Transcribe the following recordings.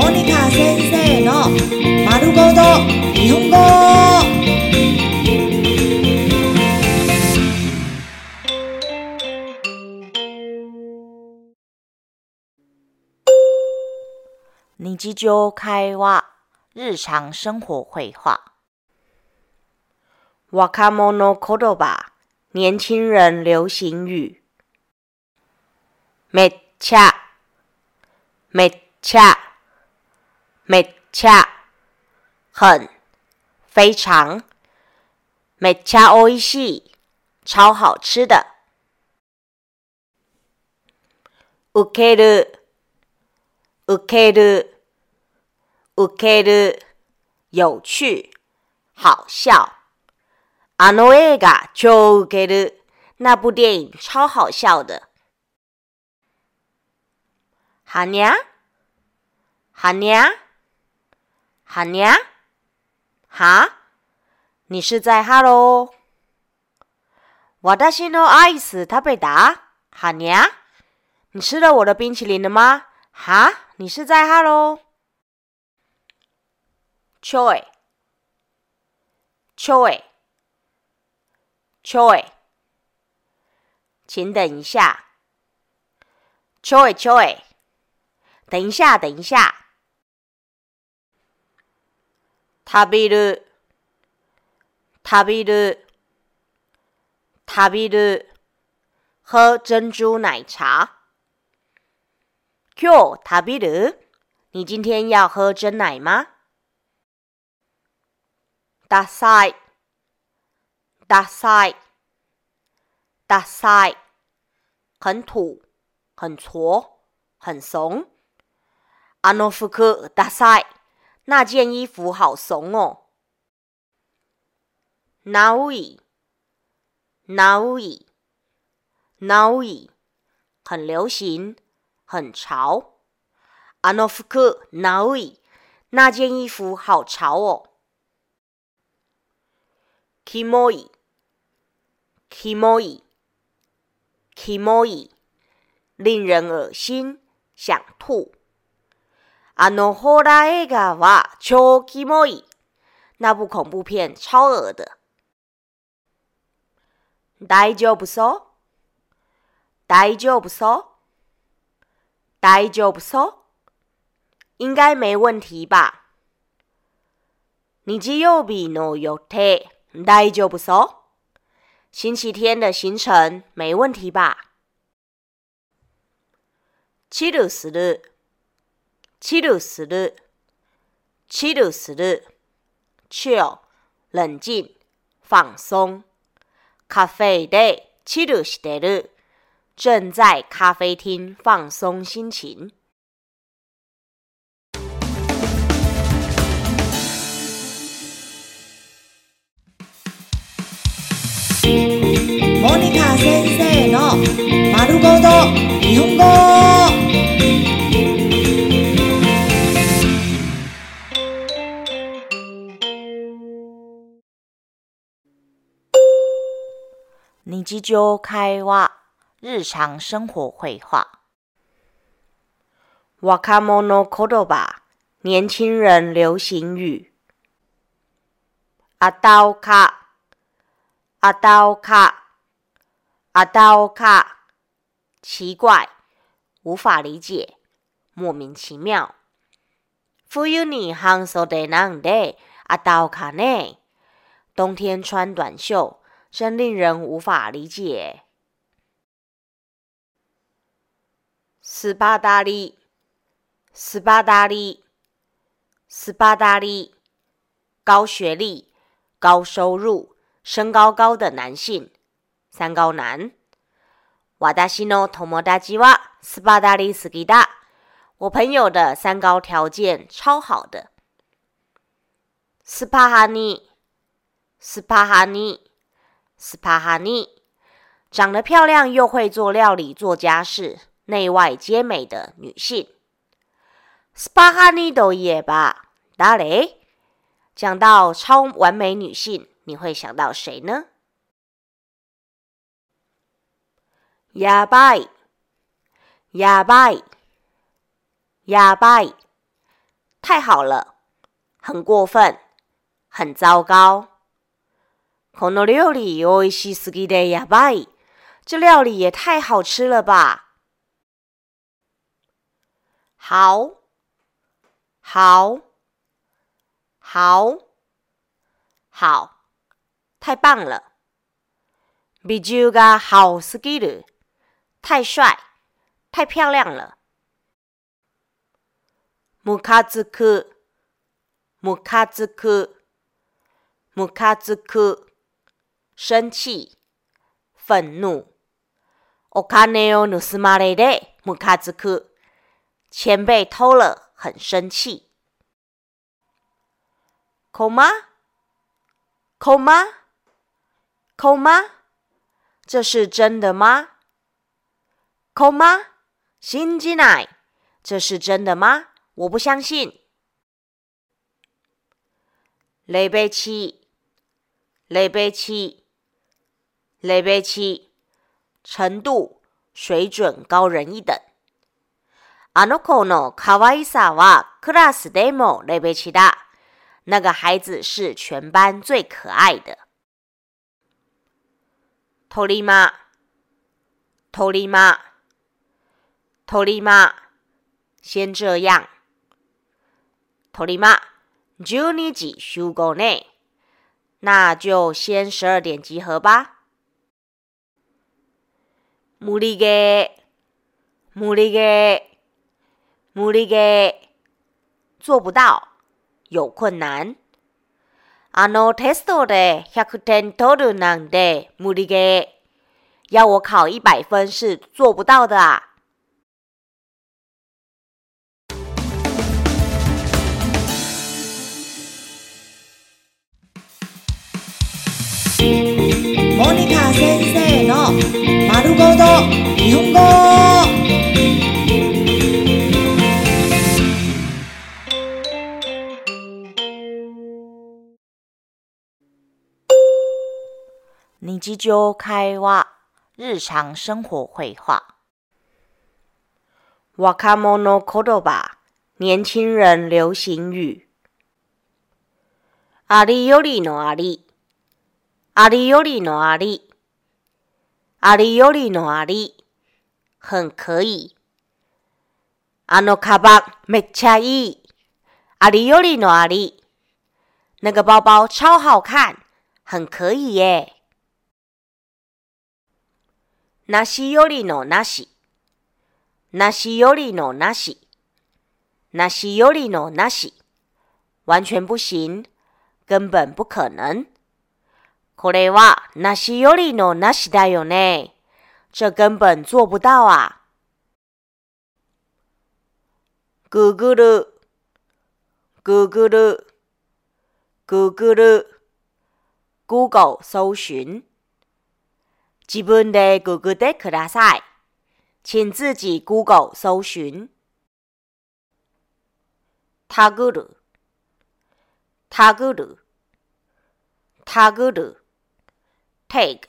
モニカ先生の丸ごと日本語。日常開話日常生活会話。若者言葉年轻人流行语。めっちゃめっちゃ。没恰，很，非常，没恰美味し超好吃的。受ける、受ける、受ける，有趣，好笑。アノエが受ける那部电影超好笑的。ハヤ、ハヤ。哈尼啊，哈，你是在哈喽？我的新诺艾死，他被打。哈尼啊，你吃了我的冰淇淋了吗？哈，你是在哈喽？o 哎，c h o 哎，请等一下。c h o 哎，等一下，等一下。食べる食べる食べる喝珍珠奶茶。日食べる？你今天要喝真奶吗？大赛，大赛，大赛，很土，很挫，很怂。阿诺夫克大赛。那件衣服好怂哦！Naui，Naui，Naui，很流行，很潮。n o 阿诺夫克 Naui，那件衣服好潮哦。Kimoi，Kimoi，Kimoi，令人恶心，想吐。あのホラー映画は超気持那部恐怖片超恶的。大夫不う？大夫不う？大久不所，应该没问题吧？日曜日の夜で大久不所，星期天的行程没问题吧？七月十日。チルする、チルする、チ h i 冷静、放松。カフェでチルしてる。正在咖啡厅放松心情。モニカ先生の丸ごと日本語。你只叫开挖日常生活绘画，我看莫喏可多年轻人流行语，阿刀卡，阿刀卡，阿刀卡，奇怪，无法理解，莫名其妙。富有人行说的那得阿刀卡呢？冬天穿短袖。真令人无法理解。斯巴达利，斯巴达利，斯巴达利，高学历、高收入、身高高的男性，三高男。瓦达西诺托莫达基瓦，斯巴达利斯基达。我朋友的三高条件超好的。斯帕哈尼，斯帕哈尼。斯帕哈尼，长得漂亮又会做料理、做家事，内外皆美的女性。斯帕哈尼都也吧，达雷。讲到超完美女性，你会想到谁呢？ヤバイ、ヤバイ、ヤバイ，太好了，很过分，很糟糕。この料理おいしいすぎるやばい！这料理也太好吃了吧！好，好，好，好，太棒了！ビジが好すぎる！太帅，太漂亮了！無価値く、無価値く、無価値く。生气，愤怒。我卡内奥努斯马雷雷穆卡钱被偷了，很生气。空吗？空吗？空吗？这是真的吗？空吗？辛吉奈，这是真的吗？我不相信。雷贝奇，雷贝奇。Level 七，程度水准高人一等。あの子の可愛さはクラスでもレベル七だ。那个孩子是全班最可爱的。トリマ、トリマ、トリマ、先这样。トリマ、ジュニア修ね。那就先十二点集合吧。無理ゲー、無理ゲー、無理ゲー。做不到、有困難。あのテストで100点取るなんて無理ゲー。要我考100分是做不到的啊！モニカ先你知就开挖日常生活绘画哇卡莫诺年轻人流行语阿里有利努阿里阿里有利努阿里阿里尤里诺阿里，很可以。阿诺卡巴没差异。阿里尤里诺阿里，那个包包超好看，很可以耶。纳西尤里诺纳西，纳西尤里诺纳西，纳西尤里诺纳西，完全不行，根本不可能。これはなしよりのなしだよね。这根本做不到啊。Google, Google, Google, Google 搜寻。自分で Google でください。请自己 Google 搜寻。タグル、タグル、タグル。tag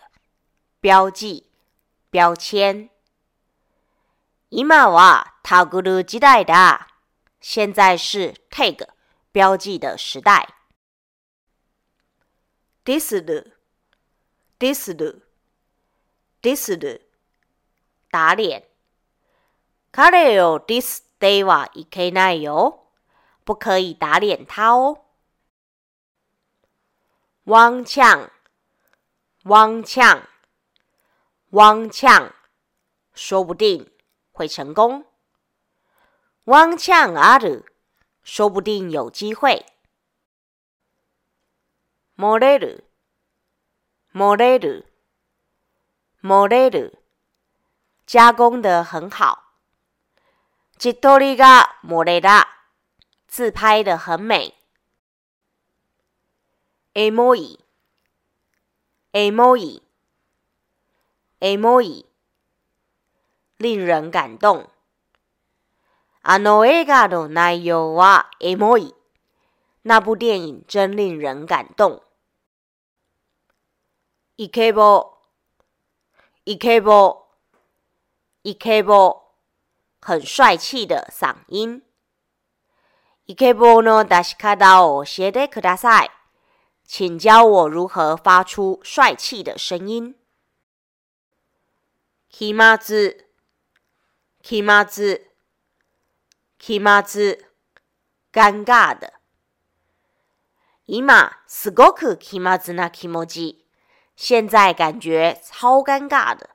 标记标签。今はタグル時代だ。现在是 tag 标记的时代。ディスル、ディスル、ディスル、打脸。彼をディスデはいけないよ。不可以打脸他哦。ワンチャン。汪强，汪强，说不定会成功。汪强阿鲁，说不定有机会。莫雷鲁，莫雷鲁，莫雷鲁，加工的很好。吉多里嘎莫雷拉，自拍的很美。emoji エモイ、エモイ、令人感動。あの映画の内容はエモイ。那部电影真令人感動。イケボ、イケボ、イケボ、很帅气的嗓音。イケボの出し方を教えてください。请教我如何发出帅气的声音。気まず、気まず、気まず、尴尬的。今、ますごく気まずな気持ち。现在感觉超尴尬的。